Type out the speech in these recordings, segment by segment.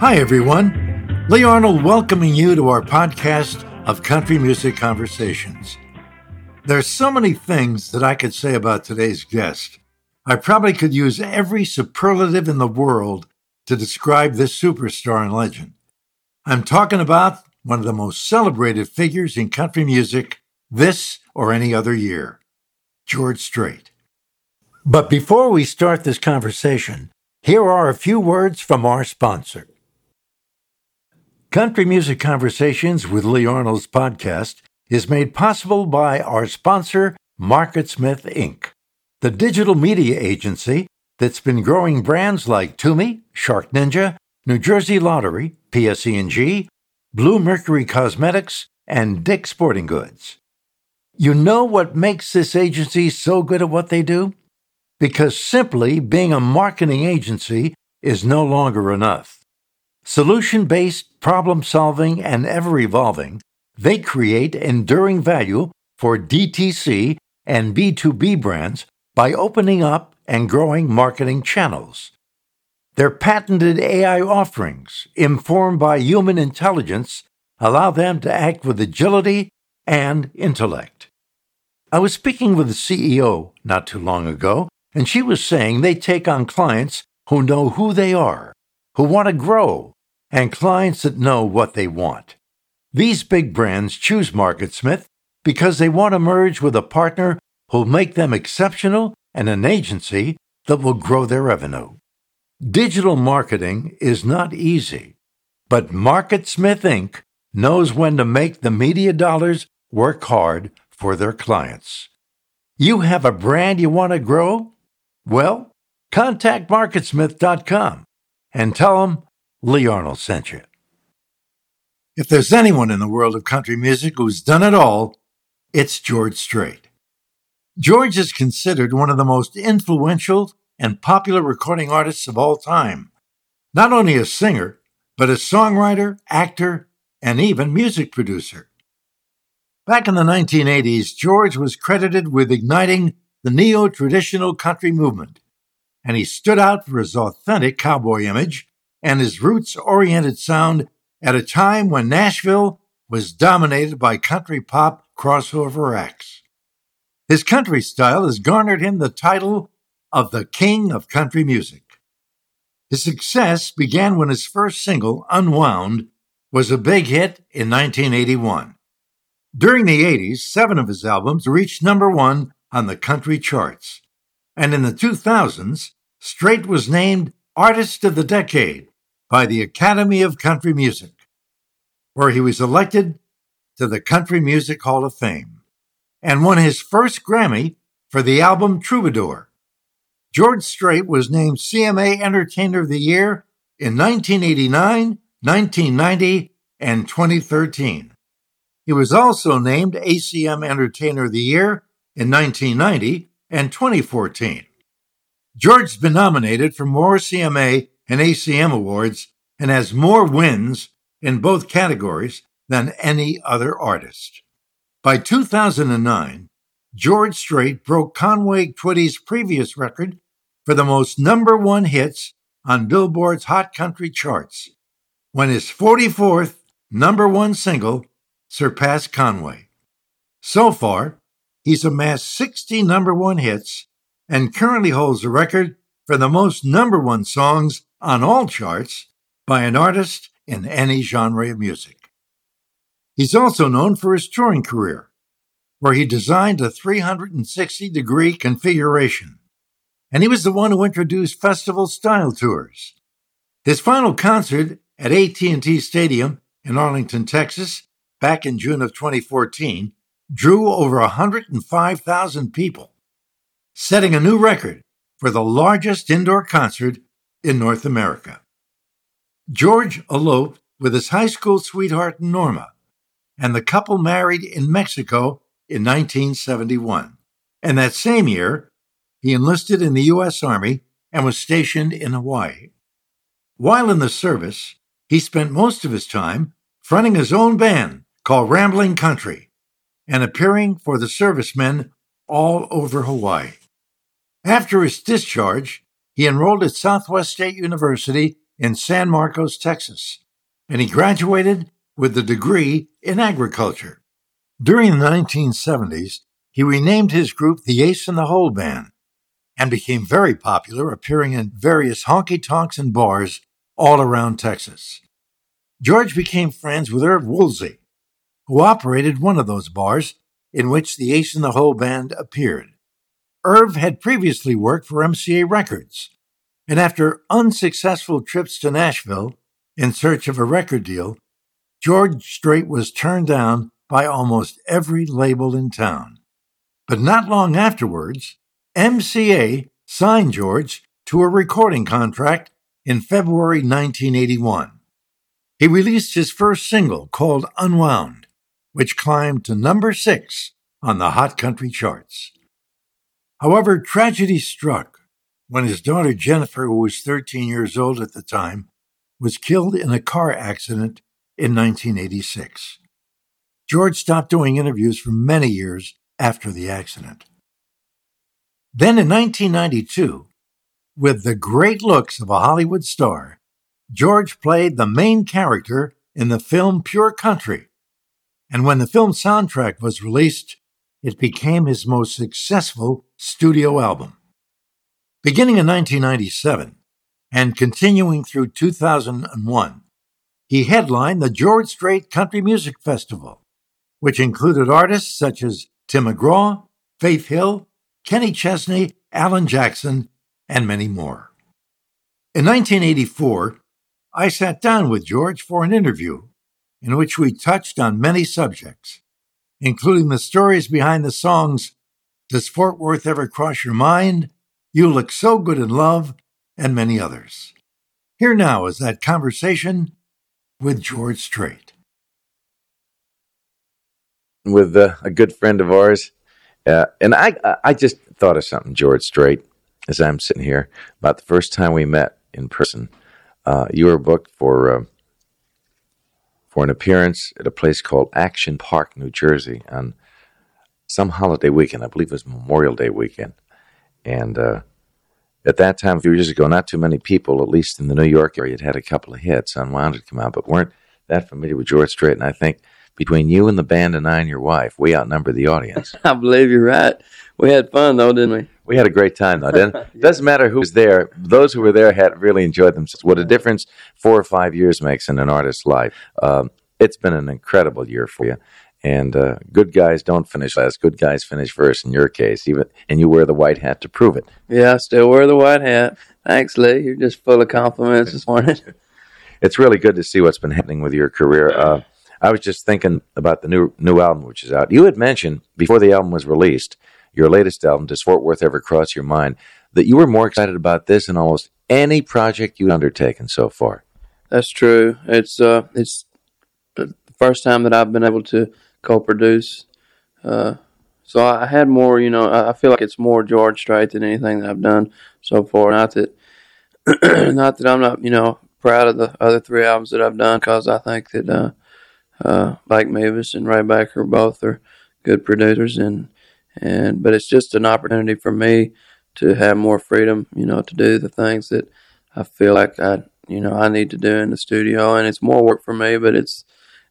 Hi, everyone. Lee Arnold welcoming you to our podcast of Country Music Conversations. There's so many things that I could say about today's guest. I probably could use every superlative in the world to describe this superstar and legend. I'm talking about one of the most celebrated figures in country music this or any other year, George Strait. But before we start this conversation, here are a few words from our sponsor. Country Music Conversations with Lee Arnold's podcast is made possible by our sponsor, MarketSmith Inc., the digital media agency that's been growing brands like Tumi, Shark Ninja, New Jersey Lottery, PSE&G, Bluemercury Cosmetics, and Dick's Sporting Goods. You know what makes this agency so good at what they do? Because simply being a marketing agency is no longer enough. Solution based, problem solving, and ever evolving, they create enduring value for DTC and B2B brands by opening up and growing marketing channels. Their patented AI offerings, informed by human intelligence, allow them to act with agility and intellect. I was speaking with the CEO not too long ago, and she was saying they take on clients who know who they are, who want to grow, and clients that know what they want. These big brands choose MarketSmith because they want to merge with a partner who'll make them exceptional and an agency that will grow their revenue. Digital marketing is not easy, but MarketSmith Inc. knows when to make the media dollars work hard for their clients. You have a brand you want to grow? Well, contact marketsmith.com and tell them Lee Arnold sent you. If there's anyone in the world of country music who's done it all, it's George Strait. George is considered one of the most influential and popular recording artists of all time. Not only a singer, but a songwriter, actor, and even music producer. Back in the 1980s, George was credited with igniting the neo traditional country movement, and he stood out for his authentic cowboy image and his roots oriented sound at a time when Nashville was dominated by country pop crossover acts. His country style has garnered him the title of the King of Country Music. His success began when his first single, Unwound, was a big hit in 1981. During the 80s, seven of his albums reached number one on the country charts. And in the 2000s, Strait was named Artist of the Decade by the Academy of Country Music, where he was elected to the Country Music Hall of Fame and won his first Grammy for the album Troubadour. George Strait was named CMA Entertainer of the Year in 1989, 1990, and 2013. He was also named ACM Entertainer of the Year in 1990 and 2014. George's been nominated for more CMA and ACM awards and has more wins in both categories than any other artist. By 2009, George Strait broke Conway Twitty's previous record for the most number one hits on Billboard's Hot Country charts when his 44th number one single surpassed Conway. So far, he's amassed 60 number one hits and currently holds the record for the most number one songs on all charts by an artist in any genre of music. He's also known for his touring career, where he designed a 360 degree configuration, and he was the one who introduced festival style tours. His final concert at AT&T Stadium in Arlington, Texas, back in June of 2014, drew over 105,000 people, setting a new record for the largest indoor concert in North America. George eloped with his high school sweetheart Norma, and the couple married in Mexico in 1971. And that same year, he enlisted in the U.S. Army and was stationed in Hawaii. While in the service, he spent most of his time fronting his own band called Rambling Country and appearing for the servicemen all over Hawaii. After his discharge, he enrolled at Southwest State University in San Marcos, Texas, and he graduated with a degree in agriculture. During the 1970s, he renamed his group the Ace in the Hole Band and became very popular, appearing in various honky tonks and bars all around Texas. George became friends with Erv Woolsey, who operated one of those bars in which the Ace in the Hole Band appeared. Erv had previously worked for MCA Records, and after unsuccessful trips to Nashville in search of a record deal, George Strait was turned down by almost every label in town. But not long afterwards, MCA signed George to a recording contract in February 1981. He released his first single called Unwound, which climbed to number six on the Hot Country charts. However, tragedy struck when his daughter Jennifer, who was 13 years old at the time, was killed in a car accident in 1986. George stopped doing interviews for many years after the accident. Then in 1992, with the great looks of a Hollywood star, George played the main character in the film Pure Country. And when the film soundtrack was released, it became his most successful studio album. Beginning in 1997 and continuing through 2001, he headlined the George Strait Country Music Festival, which included artists such as Tim McGraw, Faith Hill, Kenny Chesney, Alan Jackson, and many more. In 1984, I sat down with George for an interview in which we touched on many subjects, including the stories behind the songs Does Fort Worth Ever Cross Your Mind? You Look So Good in Love, and many others. Here now is that conversation with George Strait. With uh, a good friend of ours. Uh, and I, I just thought of something, George Strait, as I'm sitting here, about the first time we met in person. Uh, you were booked for uh, for an appearance at a place called Action Park, New Jersey, on some holiday weekend. I believe it was Memorial Day weekend. And uh, at that time, a few years ago, not too many people, at least in the New York area, had had a couple of hits. Unwound had come out, but weren't that familiar with George Strait. And I think between you and the band and I and your wife, we outnumber the audience. I believe you're right. We had fun though, didn't we? We had a great time though. Didn't it? Doesn't matter who was there. Those who were there had really enjoyed themselves. What a difference four or five years makes in an artist's life. Um, it's been an incredible year for you. And uh, good guys don't finish last. Good guys finish first. In your case, even and you wear the white hat to prove it. Yeah, I still wear the white hat. Thanks, Lee. You're just full of compliments this morning. it's really good to see what's been happening with your career. Uh, I was just thinking about the new new album which is out. You had mentioned before the album was released, your latest album, Does Fort Worth Ever Cross Your Mind, that you were more excited about this than almost any project you've undertaken so far. That's true. It's uh, it's the first time that I've been able to co-produce. Uh, so I had more, you know, I feel like it's more George Strait than anything that I've done so far. Not that, not that I'm not, you know, proud of the other three albums that I've done because I think that uh, uh, Blake Mevis and Ray Baker both are good producers, and and but it's just an opportunity for me to have more freedom, you know, to do the things that I feel like I, you know, I need to do in the studio, and it's more work for me, but it's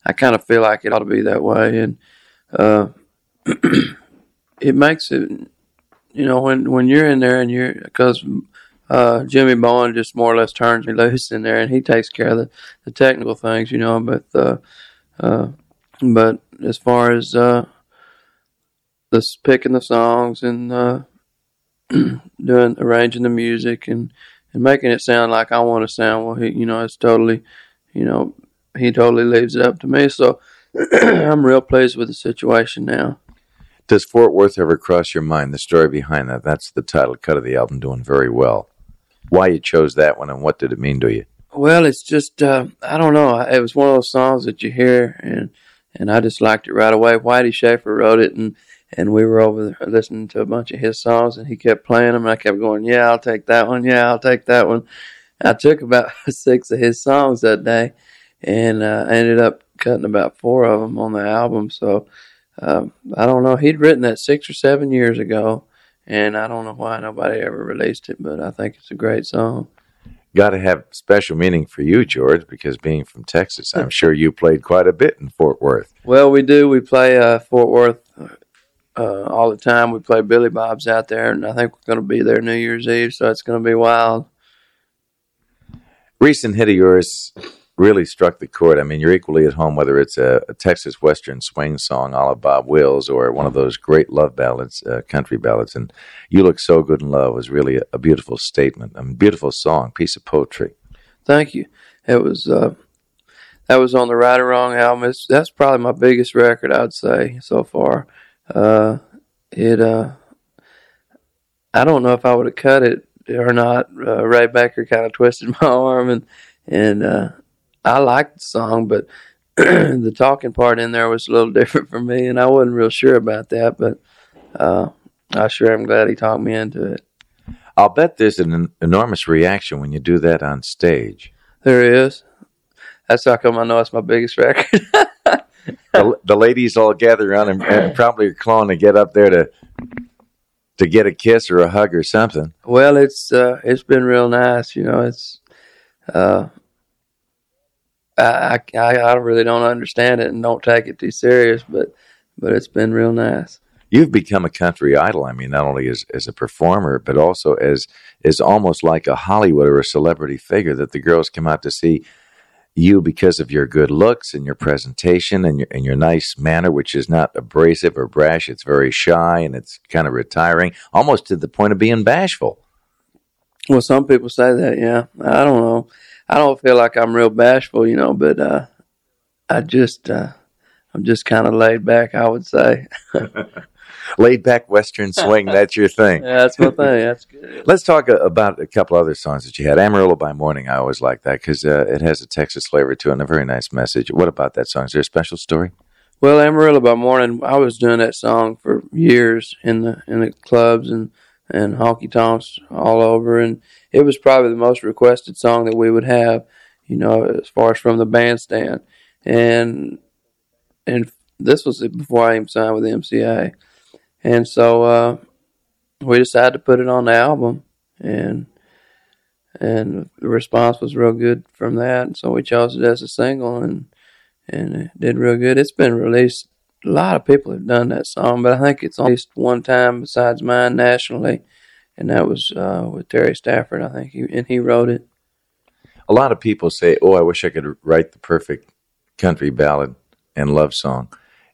I kind of feel like it ought to be that way, and uh, it makes it, you know, when when you're in there and you're because uh, Jimmy Bowen just more or less turns me loose in there, and he takes care of the, the technical things, you know. But uh, uh, but as far as uh, this picking the songs and uh, doing arranging the music and and making it sound like I want to sound, well, he, you know, it's totally, you know, he totally leaves it up to me. So I'm real pleased with the situation now. Does Fort Worth ever cross your mind? The story behind that. That's the title cut of the album, doing very well. Why you chose that one, and what did it mean to you? Well, it's just uh, I don't know. It was one of those songs that you hear, and and I just liked it right away. Whitey Shafer wrote it, and and we were over there listening to a bunch of his songs, and he kept playing them, and I kept going, "Yeah, I'll take that one. Yeah, I'll take that one." I took about six of his songs that day, and uh, I ended up cutting about four of them on the album. So um, I don't know. He'd written that six or seven years ago, and I don't know why nobody ever released it, but I think it's a great song. got to have special meaning for you, George, because being from Texas, I'm sure you played quite a bit in Fort Worth. Well, we do. We play uh, Fort Worth uh, all the time. We play Billy Bob's out there, and I think we're going to be there New Year's Eve, so it's going to be wild. Recent hit of yours really struck the chord. I mean, you're equally at home whether it's a, a Texas Western swing song a la Bob Wills or one of those great love ballads, uh, country ballads. And You Look So Good in Love was really a, a beautiful statement, a beautiful song, piece of poetry. Thank you. It was, uh, that was on the Right or Wrong album. It's, that's probably my biggest record, I'd say, so far. Uh, it, uh, I don't know if I would have cut it or not. Uh, Ray Baker kind of twisted my arm and, and, uh, I liked the song, but the talking part in there was a little different for me, and I wasn't real sure about that. But uh, I sure am glad he talked me into it. I'll bet there's an enormous reaction when you do that on stage. There is. That's how come I know it's my biggest record. the, the, ladies all gather around and, and probably are clawing to get up there to to get a kiss or a hug or something. Well, it's uh, it's been real nice. You know, it's uh, I, I, I really don't understand it and don't take it too serious, but but it's been real nice. You've become a country idol. I mean, not only as, as a performer, but also as as almost like a Hollywood or a celebrity figure that the girls come out to see you because of your good looks and your presentation and your and your nice manner, which is not abrasive or brash. It's very shy and it's kind of retiring, almost to the point of being bashful. Well, some people say that. Yeah, I don't know. I don't feel like I'm real bashful, you know, but uh, I just uh, I'm just kind of laid back. I would say. laid back Western swing. That's your thing. yeah, that's my thing. That's good. Let's talk about a couple other songs that you had. Amarillo by Morning. I always like that because uh, it has a Texas flavor to it and a very nice message. What about that song? Is there a special story? Well, Amarillo by Morning. I was doing that song for years in the in the clubs and and honky tonks all over. And it was probably the most requested song that we would have, you know, as far as from the bandstand. And and this was before I even signed with MCA. And so uh, we decided to put it on the album, and and the response was real good from that. And so we chose it as a single, and and it did real good. It's been released a lot of people have done that song, but I think it's at least one time besides mine nationally, and that was uh, with Terry Stafford. I think he and he wrote it. A lot of people say, "Oh, I wish I could write the perfect country ballad and love song,"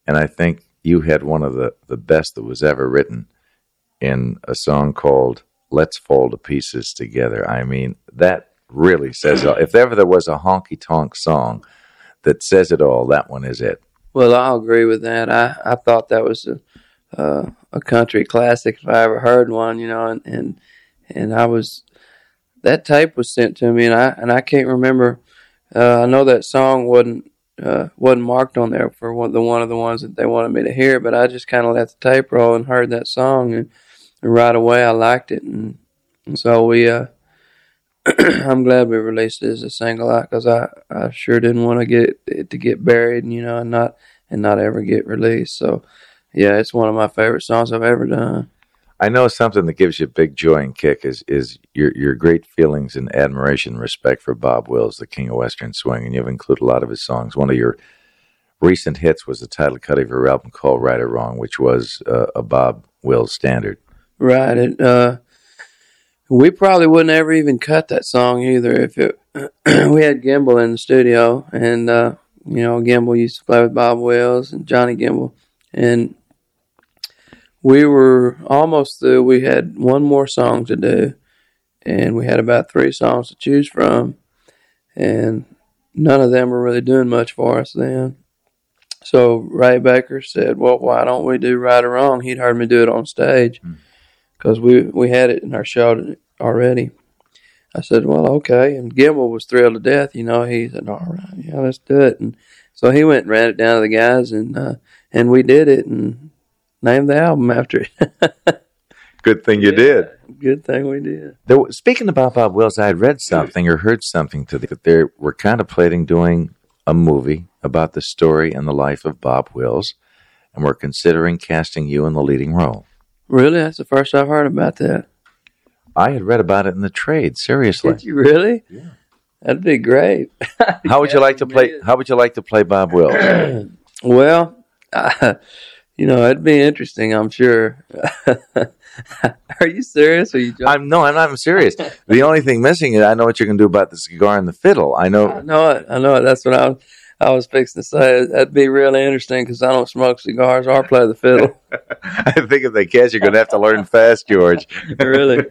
and I think you had one of the the best that was ever written in a song called "Let's Fall to Pieces Together." I mean, that really says all. if ever there was a honky tonk song that says it all, that one is it. Well, I'll agree with that. I, I thought that was a uh, a country classic if I ever heard one, you know, and, and and I was that tape was sent to me, and I and I can't remember. Uh, I know that song wasn't uh, wasn't marked on there for one, the one of the ones that they wanted me to hear, but I just kind of let the tape roll and heard that song, and, and right away I liked it, and, and so we. Uh, I'm glad we released it as a single out because I, I sure didn't want to get it to get buried, you know, and not and not ever get released. So, yeah, it's one of my favorite songs I've ever done. I know something that gives you big joy and kick is is your your great feelings and admiration and respect for Bob Wills, the king of Western swing, and you've included a lot of his songs. One of your recent hits was the title cut of your album called "Right or Wrong," which was uh, a Bob Wills standard. Right. It, uh, we probably wouldn't ever even cut that song either if it. we had Gimble in the studio, and uh, you know Gimble used to play with Bob Wills and Johnny Gimble, and we were almost through. We had one more song to do, and we had about three songs to choose from, and none of them were really doing much for us then. So Ray Baker said, "Well, why don't we do Right or Wrong?" He'd heard me do it on stage because mm. we we had it in our show already. I said, well, okay. And Gimble was thrilled to death. You know, he said, all right, yeah, let's do it. And so he went and ran it down to the guys, and uh, and we did it and named the album after it. Good thing you yeah, did. Good thing we did. There, speaking about Bob Wills, I had read something or heard something to the, that they were contemplating doing a movie about the story and the life of Bob Wills, and we're considering casting you in the leading role. Really? That's the first I've heard about that. I had read about it in the trade. Seriously, Did you really? Yeah. That'd be great. how would you like to play? How would you like to play Bob Wills? well, uh, you know, it'd be interesting. I'm sure. Are you serious? Are you? Joking? I'm no, I'm not I'm serious. the only thing missing is I know what you can do about the cigar and the fiddle. I know. I know it. I know it. That's what I was. I was fixing to say. That'd be really interesting because I don't smoke cigars or play the fiddle. I think if they catch, you're going to have to learn fast, George. really.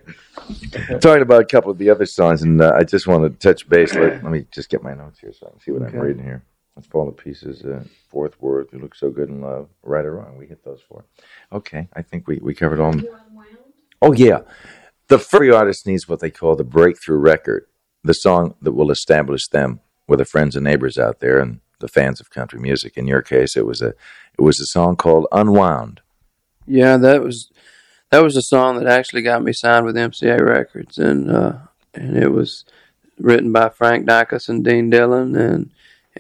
Talking about a couple of the other songs, and uh, I just want to touch base. Let, let, me just get my notes here so I can see what okay. I'm reading here. Let's fall to pieces. Uh, Fort Worth, you look so good in love. Right or wrong, we hit those four. Okay, I think we, we covered all. Oh, yeah. The furry artist needs what they call the breakthrough record, the song that will establish them with the friends and neighbors out there and the fans of country music. In your case, it was a it was a song called Unwound. Yeah, that was that was a song that actually got me signed with MCA Records, and uh, and it was written by Frank Dycus and Dean Dillon, and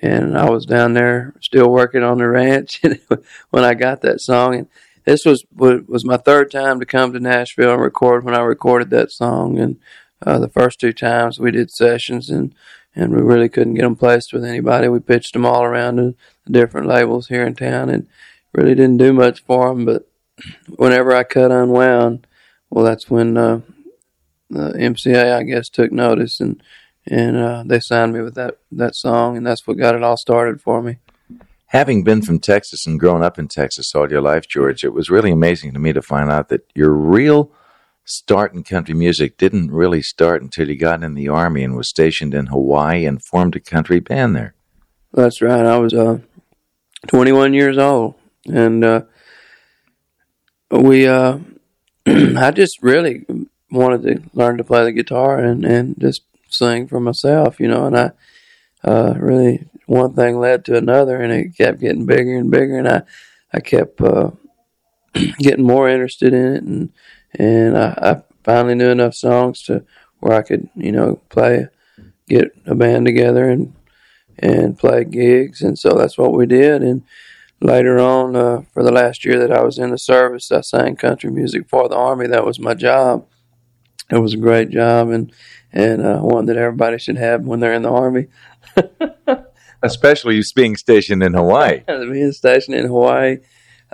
and I was down there still working on the ranch when I got that song, and this was was my third time to come to Nashville and record when I recorded that song, and uh, the first two times we did sessions and and we really couldn't get them placed with anybody. We pitched them all around the different labels here in town and really didn't do much for them. But whenever I cut unwound, well, that's when uh, the MCA I guess took notice and and uh, they signed me with that that song, and that's what got it all started for me. Having been from Texas and grown up in Texas all your life, George, it was really amazing to me to find out that your real start in country music didn't really start until you got in the Army and was stationed in Hawaii and formed a country band there. That's right. I was uh, 21 years old, and uh, we uh, I just really wanted to learn to play the guitar and, and just sing for myself, you know, and I uh, really one thing led to another, and it kept getting bigger and bigger, and I I kept uh, getting more interested in it, and and I, I, finally knew enough songs to where I could you know play, get a band together, and and play gigs, and so that's what we did, and. Later on, uh, for the last year that I was in the service, I sang country music for the Army. That was my job. It was a great job, and and uh, one that everybody should have when they're in the army. Especially you being stationed in Hawaii. being stationed in Hawaii,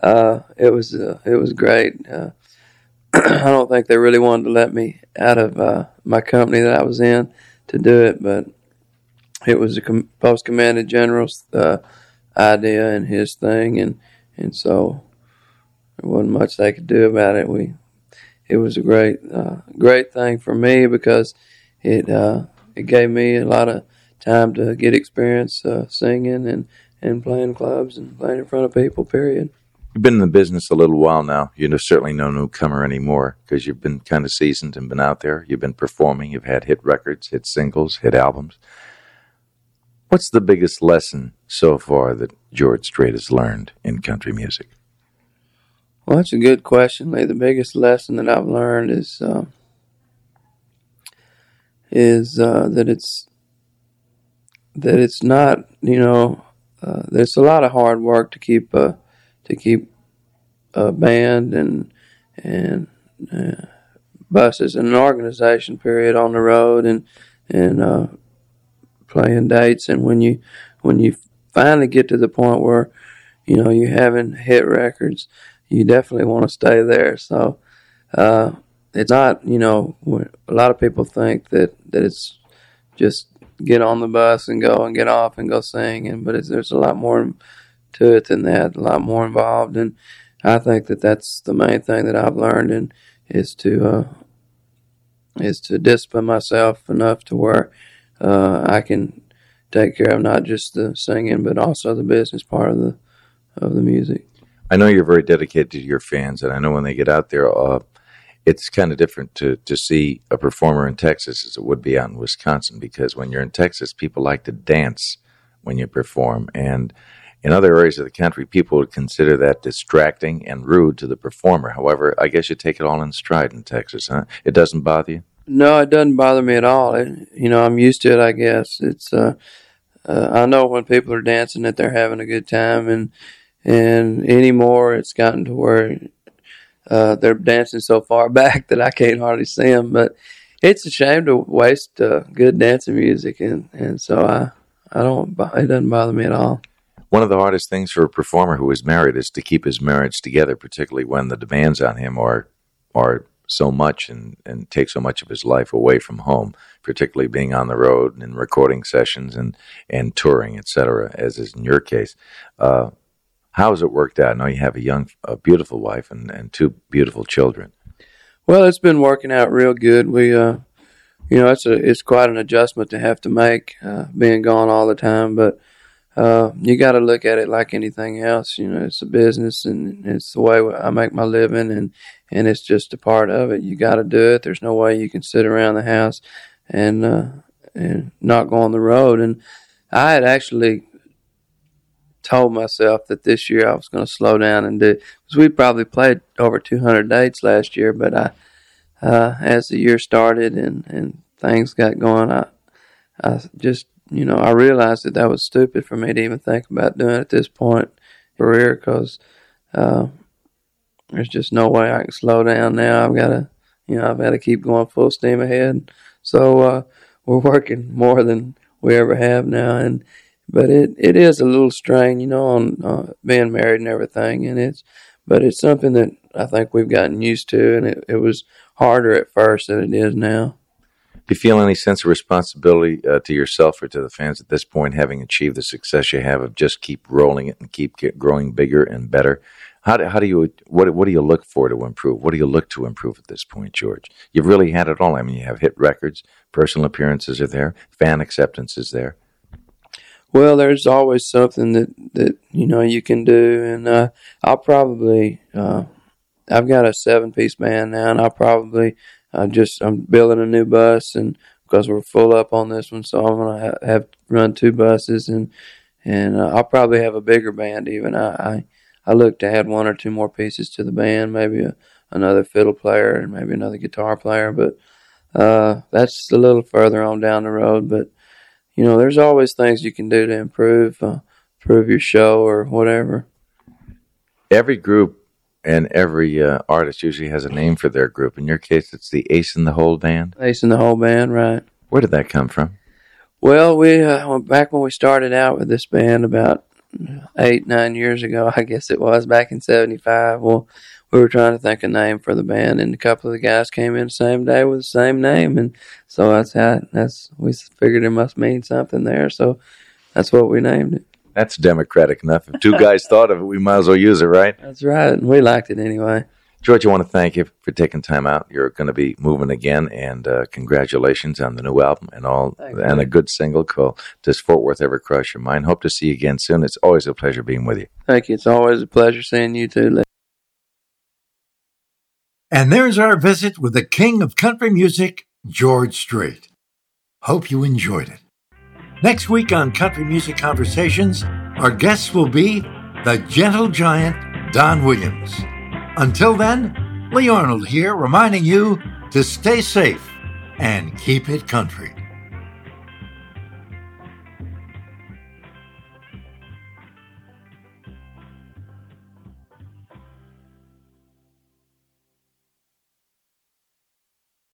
uh, it was uh, it was great. I don't think they really wanted to let me out of uh, my company that I was in to do it, but it was a com- post commanded general's uh, idea and his thing, and and so there wasn't much they could do about it. We it was a great uh, great thing for me because it uh, it gave me a lot of time to get experience uh, singing and, and playing clubs and playing in front of people. Period. You've been in the business a little while now. You're certainly no newcomer anymore because you've been kind of seasoned and been out there. You've been performing. You've had hit records, hit singles, hit albums. What's the biggest lesson so far that George Strait has learned in country music? Well, that's a good question, Lee. The biggest lesson that I've learned is uh, is uh, that it's that it's not you know uh, there's a lot of hard work to keep uh, to keep a band and and uh, buses and an organization period on the road and and uh, playing dates. And when you when you finally get to the point where you know you're having hit records you definitely want to stay there. So uh, it's not, you know, a lot of people think that, that it's just get on the bus and go and get off and go sing, and but there's a lot more to it than that, a lot more involved, and I think that that's the main thing that I've learned, and is to uh, is to discipline myself enough to where uh, I can take care of not just the singing but also the business part of the of the music. I know you're very dedicated to your fans, and I know when they get out there, uh, it's kind of different to, to see a performer in Texas as it would be out in Wisconsin because when you're in Texas, people like to dance when you perform. And in other areas of the country, people would consider that distracting and rude to the performer. However, I guess you take it all in stride in Texas, huh? It doesn't bother you? No, it doesn't bother me at all. It, you know, I'm used to it, I guess. It's, uh, uh, I know when people are dancing that they're having a good time and, and anymore it's gotten to where uh, they're dancing so far back that I can't hardly see them. But it's a shame to waste uh, good dancing music, and and so I I don't it doesn't bother me at all. One of the hardest things for a performer who is married is to keep his marriage together, particularly when the demands on him are are so much and, and take so much of his life away from home, particularly being on the road and in recording sessions and, and touring, etc., as is in your case. Uh, how has it worked out? I know you have a young, a beautiful wife and, and two beautiful children. Well, it's been working out real good. We, uh, you know, it's a it's quite an adjustment to have to make, uh, being gone all the time. But uh, you got to look at it like anything else. You know, it's a business, and it's the way I make my living, and and it's just a part of it. You got to do it. There's no way you can sit around the house and uh, and not go on the road. And I had actually told myself that this year I was going to slow down and do because we probably played over 200 dates last year. But I, uh, as the year started and and things got going, I I just you know I realized that that was stupid for me to even think about doing at this point career because. Uh, there's just no way I can slow down now. I've got to, you know, I've got to keep going full steam ahead. So uh, we're working more than we ever have now, and but it it is a little strain, you know, on uh, being married and everything, and it's but it's something that I think we've gotten used to, and it, it was harder at first than it is now. Do you feel any sense of responsibility uh, to yourself or to the fans at this point, having achieved the success you have of just keep rolling it and keep growing bigger and better? How do, how do you what what do you look for to improve? What do you look to improve at this point, George? You've really had it all. I mean, you have hit records, personal appearances are there, fan acceptance is there. Well, there's always something that that you know you can do, and uh, I'll probably uh, I've got a seven piece band now, and I'll probably uh, just I'm building a new bus, and because we're full up on this one, so I'm gonna ha- have run two buses, and and uh, I'll probably have a bigger band even. I, I I look to add one or two more pieces to the band, maybe a, another fiddle player and maybe another guitar player. But uh, that's a little further on down the road. But you know, there's always things you can do to improve, uh, improve your show or whatever. Every group and every uh, artist usually has a name for their group. In your case, it's the Ace in the Hole Band. Ace in the Hole Band, right? Where did that come from? Well, we uh, back when we started out with this band about eight, nine years ago, I guess it was back in 75. Well, we were trying to think a name for the band, and a couple of the guys came in the same day with the same name, and so that's how that's we figured it must mean something there, so that's what we named it. That's democratic enough. If two guys thought of it, we might as well use it, right? That's right, and we liked it anyway. George, I want to thank you for taking time out. You're going to be moving again, and uh, congratulations on the new album and all, Thank and you. a good single called "Does Fort Worth Ever Cross Your Mind?" Hope to see you again soon. It's always a pleasure being with you. Thank you. It's always a pleasure seeing you too. Lee. And there's our visit with the king of country music, George Strait. Hope you enjoyed it. Next week on Country Music Conversations, our guests will be the gentle giant Don Williams. Until then, Lee Arnold here reminding you to stay safe and keep it country.